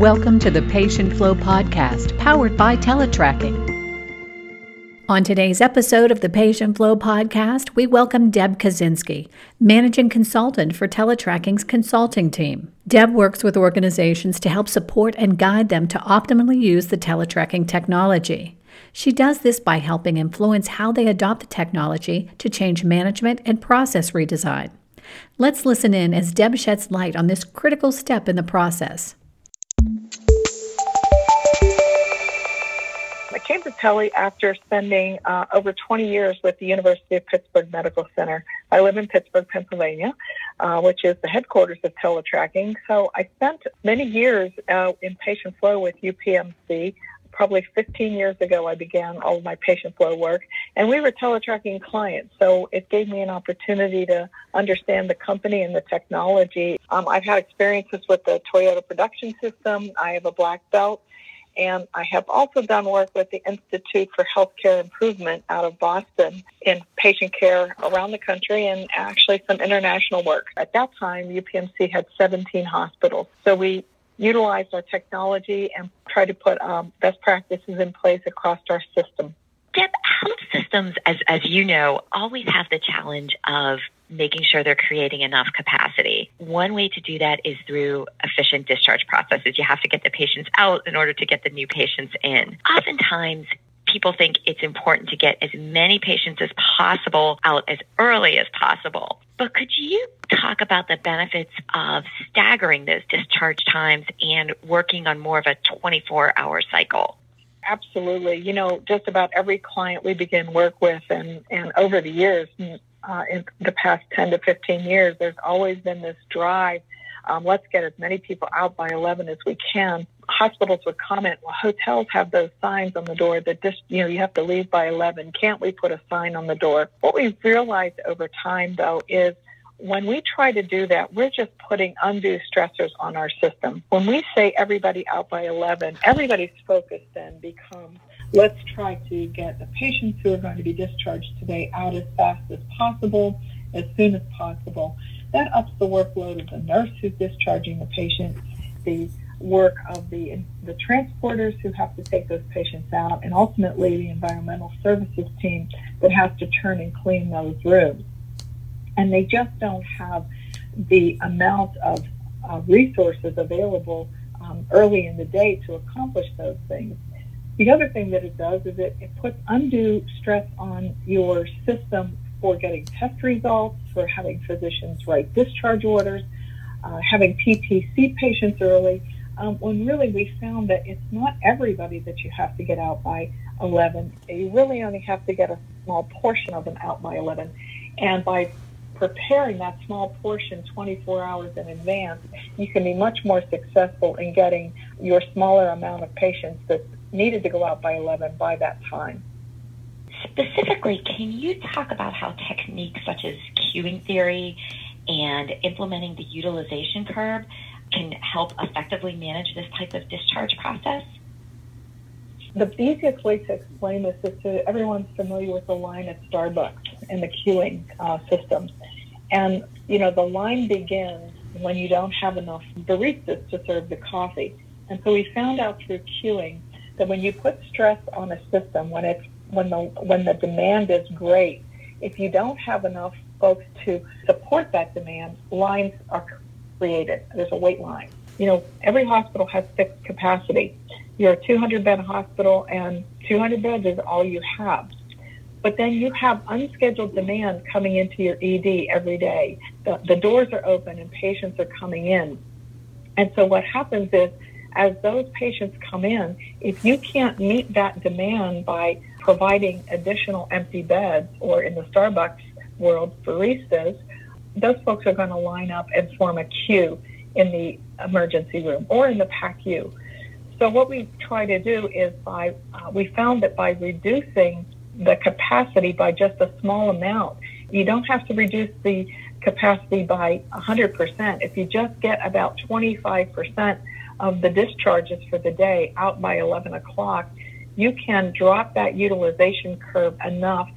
Welcome to the Patient Flow Podcast, powered by Teletracking. On today's episode of the Patient Flow Podcast, we welcome Deb Kaczynski, Managing Consultant for Teletracking's consulting team. Deb works with organizations to help support and guide them to optimally use the teletracking technology. She does this by helping influence how they adopt the technology to change management and process redesign. Let's listen in as Deb sheds light on this critical step in the process. Came to Tele after spending uh, over 20 years with the University of Pittsburgh Medical Center. I live in Pittsburgh, Pennsylvania, uh, which is the headquarters of teletracking. So I spent many years uh, in patient flow with UPMC probably 15 years ago, I began all of my patient flow work, and we were teletracking clients. So it gave me an opportunity to understand the company and the technology. Um, I've had experiences with the Toyota production system. I have a black belt. And I have also done work with the Institute for Healthcare Improvement out of Boston in patient care around the country and actually some international work. At that time, UPMC had 17 hospitals. So we utilized our technology and tried to put um, best practices in place across our system. Deb, health systems, as, as you know, always have the challenge of making sure they're creating enough capacity. One way to do that is through efficient discharge processes. You have to get the patients out in order to get the new patients in. Oftentimes, people think it's important to get as many patients as possible out as early as possible. But could you talk about the benefits of staggering those discharge times and working on more of a 24 hour cycle? Absolutely. You know, just about every client we begin work with, and, and over the years, uh, in the past 10 to 15 years, there's always been this drive. Um, let's get as many people out by 11 as we can hospitals would comment, well, hotels have those signs on the door that just, you know, you have to leave by 11. Can't we put a sign on the door? What we've realized over time, though, is when we try to do that, we're just putting undue stressors on our system. When we say everybody out by 11, everybody's focus then becomes let's try to get the patients who are going to be discharged today out as fast as possible, as soon as possible. That ups the workload of the nurse who's discharging the patient, the work of the the transporters who have to take those patients out, and ultimately the environmental services team that has to turn and clean those rooms. And they just don't have the amount of uh, resources available um, early in the day to accomplish those things. The other thing that it does is it, it puts undue stress on your system for getting test results, for having physicians write discharge orders, uh, having PTC patients early um, when really we found that it's not everybody that you have to get out by 11. You really only have to get a small portion of them out by 11. And by preparing that small portion 24 hours in advance, you can be much more successful in getting your smaller amount of patients that needed to go out by 11 by that time. Specifically, can you talk about how techniques such as queuing theory and implementing the utilization curve can help effectively manage this type of discharge process? The easiest way to explain this is to everyone's familiar with the line at Starbucks and the queuing uh, systems. And, you know, the line begins when you don't have enough baristas to serve the coffee. And so we found out through queuing that when you put stress on a system, when it's when the when the demand is great, if you don't have enough folks to support that demand, lines are created. There's a wait line. You know, every hospital has fixed capacity. You're a 200 bed hospital and 200 beds is all you have. But then you have unscheduled demand coming into your ED every day. The, the doors are open and patients are coming in. And so what happens is, as those patients come in, if you can't meet that demand by providing additional empty beds or in the Starbucks world, baristas, those folks are going to line up and form a queue in the emergency room or in the PACU. So what we try to do is by uh, we found that by reducing the capacity by just a small amount, you don't have to reduce the capacity by 100%. If you just get about 25% of the discharges for the day out by 11 o'clock, you can drop that utilization curve enough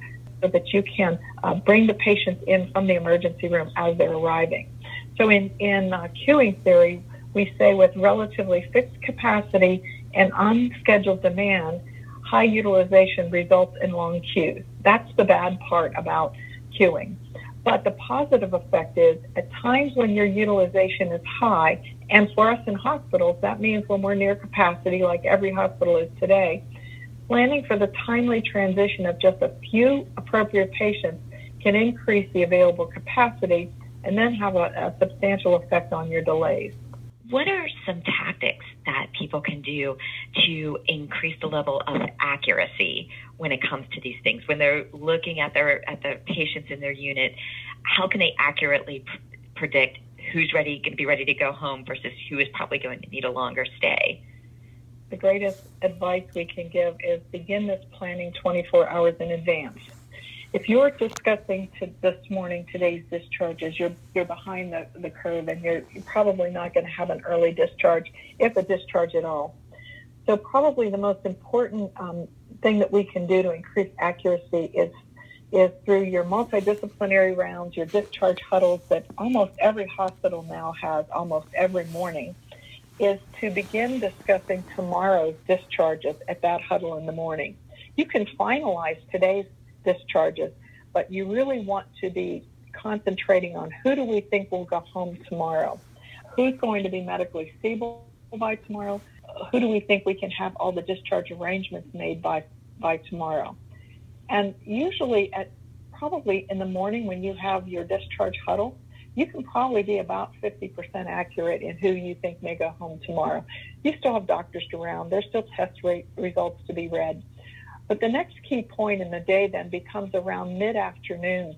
so that you can uh, bring the patients in from the emergency room as they're arriving. So in, in uh, queuing theory, we say with relatively fixed capacity and unscheduled demand, high utilization results in long queues. That's the bad part about queuing. But the positive effect is at times when your utilization is high, and for us in hospitals, that means when we're near capacity, like every hospital is today, planning for the timely transition of just a few appropriate patients can increase the available capacity and then have a, a substantial effect on your delays. What are some tactics that people can do to increase the level of accuracy when it comes to these things? When they're looking at their at the patients in their unit, how can they accurately pr- predict who's ready going to be ready to go home versus who is probably going to need a longer stay? The greatest advice we can give is begin this planning 24 hours in advance if you're discussing to this morning today's discharges, you're you're behind the, the curve and you're, you're probably not going to have an early discharge, if a discharge at all. So probably the most important um, thing that we can do to increase accuracy is is through your multidisciplinary rounds, your discharge huddles that almost every hospital now has almost every morning, is to begin discussing tomorrow's discharges at that huddle in the morning. You can finalize today's discharges, but you really want to be concentrating on who do we think will go home tomorrow? Who's going to be medically stable by tomorrow? Who do we think we can have all the discharge arrangements made by, by tomorrow? And usually at probably in the morning when you have your discharge huddle, you can probably be about 50% accurate in who you think may go home tomorrow. You still have doctors around. There's still test rate results to be read. But the next key point in the day then becomes around mid afternoon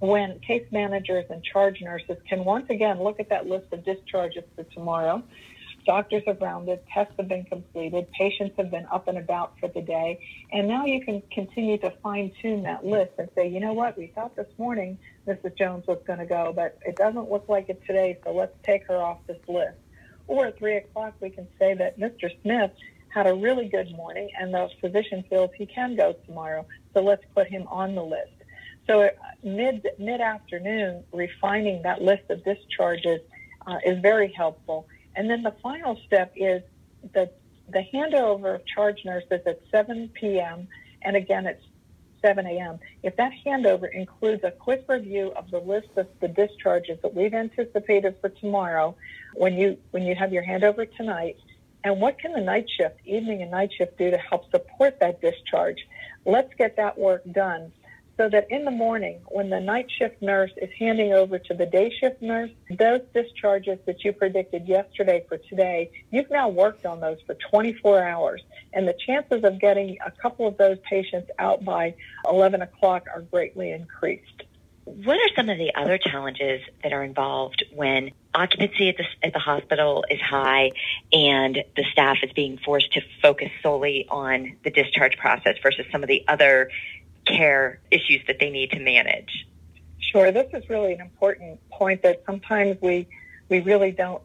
when case managers and charge nurses can once again look at that list of discharges for tomorrow. Doctors have rounded, tests have been completed, patients have been up and about for the day, and now you can continue to fine tune that list and say, you know what, we thought this morning Mrs. Jones was going to go, but it doesn't look like it today, so let's take her off this list. Or at 3 o'clock, we can say that Mr. Smith had a really good morning, and the physician feels he can go tomorrow. So let's put him on the list. So mid mid afternoon, refining that list of discharges uh, is very helpful. And then the final step is the the handover of charge nurses at 7 p.m. and again at 7 a.m. If that handover includes a quick review of the list of the discharges that we've anticipated for tomorrow, when you when you have your handover tonight, and what can the night shift, evening and night shift do to help support that discharge? Let's get that work done so that in the morning, when the night shift nurse is handing over to the day shift nurse, those discharges that you predicted yesterday for today, you've now worked on those for 24 hours. And the chances of getting a couple of those patients out by 11 o'clock are greatly increased. What are some of the other challenges that are involved when occupancy at the, at the hospital is high and the staff is being forced to focus solely on the discharge process versus some of the other care issues that they need to manage? Sure, this is really an important point that sometimes we we really don't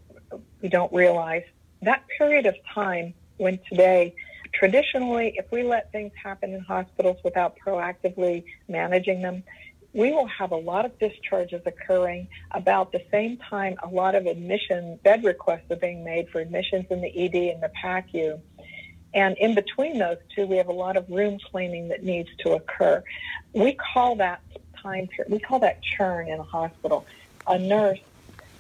we don't realize that period of time when today traditionally if we let things happen in hospitals without proactively managing them we will have a lot of discharges occurring about the same time a lot of admission bed requests are being made for admissions in the ED and the PACU. And in between those two, we have a lot of room cleaning that needs to occur. We call that time period, we call that churn in a hospital. A nurse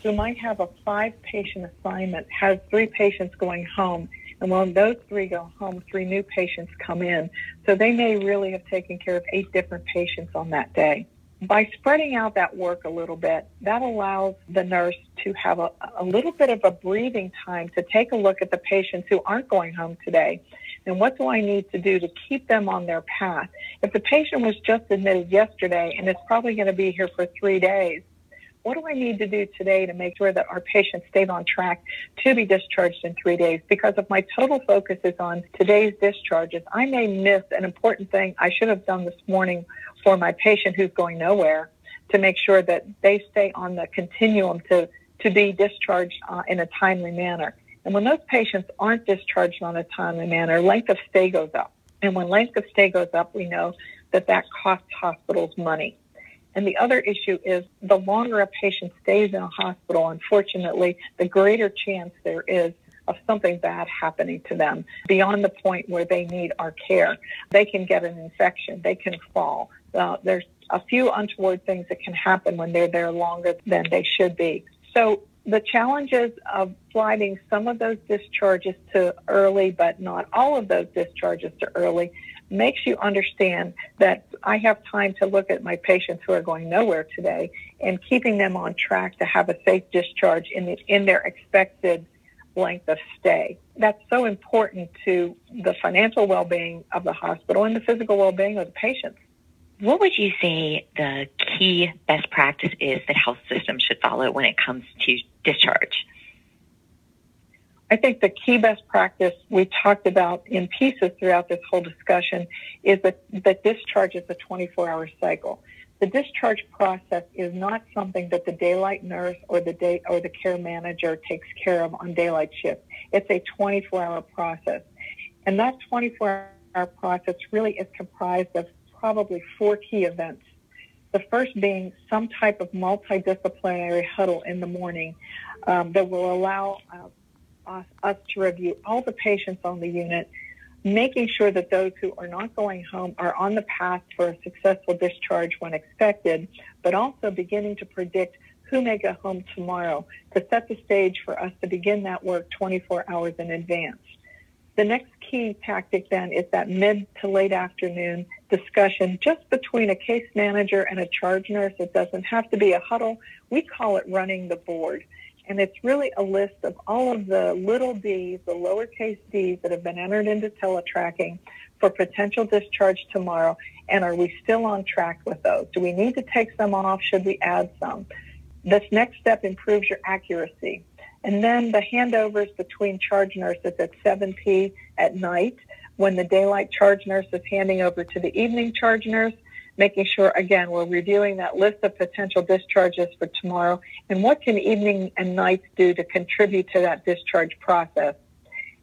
who might have a five patient assignment has three patients going home. And when those three go home, three new patients come in. So they may really have taken care of eight different patients on that day by spreading out that work a little bit, that allows the nurse to have a, a little bit of a breathing time to take a look at the patients who aren't going home today. And what do I need to do to keep them on their path? If the patient was just admitted yesterday and it's probably going to be here for three days, what do I need to do today to make sure that our patient stays on track to be discharged in three days? Because if my total focus is on today's discharges, I may miss an important thing I should have done this morning for my patient who's going nowhere to make sure that they stay on the continuum to, to be discharged uh, in a timely manner. And when those patients aren't discharged on a timely manner, length of stay goes up. And when length of stay goes up, we know that that costs hospitals money. And the other issue is the longer a patient stays in a hospital, unfortunately, the greater chance there is of something bad happening to them beyond the point where they need our care. They can get an infection, they can fall. Uh, there's a few untoward things that can happen when they're there longer than they should be. So the challenges of sliding some of those discharges to early, but not all of those discharges to early, makes you understand that I have time to look at my patients who are going nowhere today and keeping them on track to have a safe discharge in, the, in their expected length of stay. That's so important to the financial well-being of the hospital and the physical well-being of the patients. What would you say the key best practice is that health systems should follow when it comes to discharge? I think the key best practice we talked about in pieces throughout this whole discussion is that, that discharge is a 24 hour cycle. The discharge process is not something that the daylight nurse or the day or the care manager takes care of on daylight shift. It's a 24 hour process. And that 24 hour process really is comprised of probably four key events. The first being some type of multidisciplinary huddle in the morning um, that will allow uh, us, us to review all the patients on the unit, making sure that those who are not going home are on the path for a successful discharge when expected, but also beginning to predict who may go home tomorrow to set the stage for us to begin that work 24 hours in advance. The next key tactic then is that mid to late afternoon discussion just between a case manager and a charge nurse. It doesn't have to be a huddle. We call it running the board. And it's really a list of all of the little d's, the lowercase d's that have been entered into teletracking for potential discharge tomorrow. And are we still on track with those? Do we need to take some off? Should we add some? This next step improves your accuracy. And then the handovers between charge nurses at 7p at night when the daylight charge nurse is handing over to the evening charge nurse making sure, again, we're reviewing that list of potential discharges for tomorrow and what can evening and nights do to contribute to that discharge process.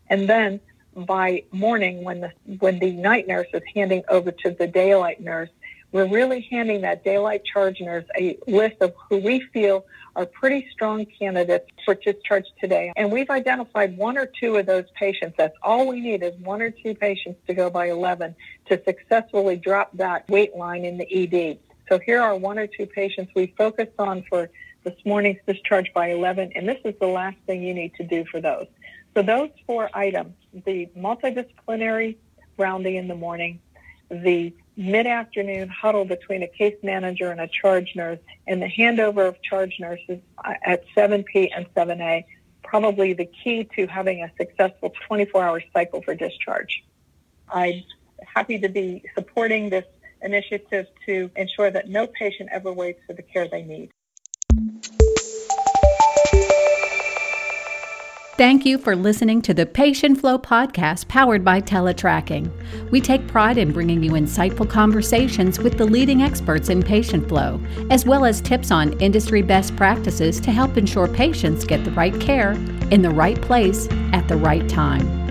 And then by morning, when the, when the night nurse is handing over to the daylight nurse, we're really handing that daylight charge nurse a list of who we feel are pretty strong candidates for discharge today. And we've identified one or two of those patients. That's all we need is one or two patients to go by 11 to successfully drop that wait line in the ED. So here are one or two patients we focused on for this morning's discharge by 11, and this is the last thing you need to do for those. So those four items, the multidisciplinary rounding in the morning, the mid-afternoon huddle between a case manager and a charge nurse and the handover of charge nurses at 7P and 7A, probably the key to having a successful 24-hour cycle for discharge. I'm happy to be supporting this initiative to ensure that no patient ever waits for the care they need. Thank you for listening to the Patient Flow podcast powered by Teletracking. We take pride in bringing you insightful conversations with the leading experts in patient flow, as well as tips on industry best practices to help ensure patients get the right care in the right place at the right time.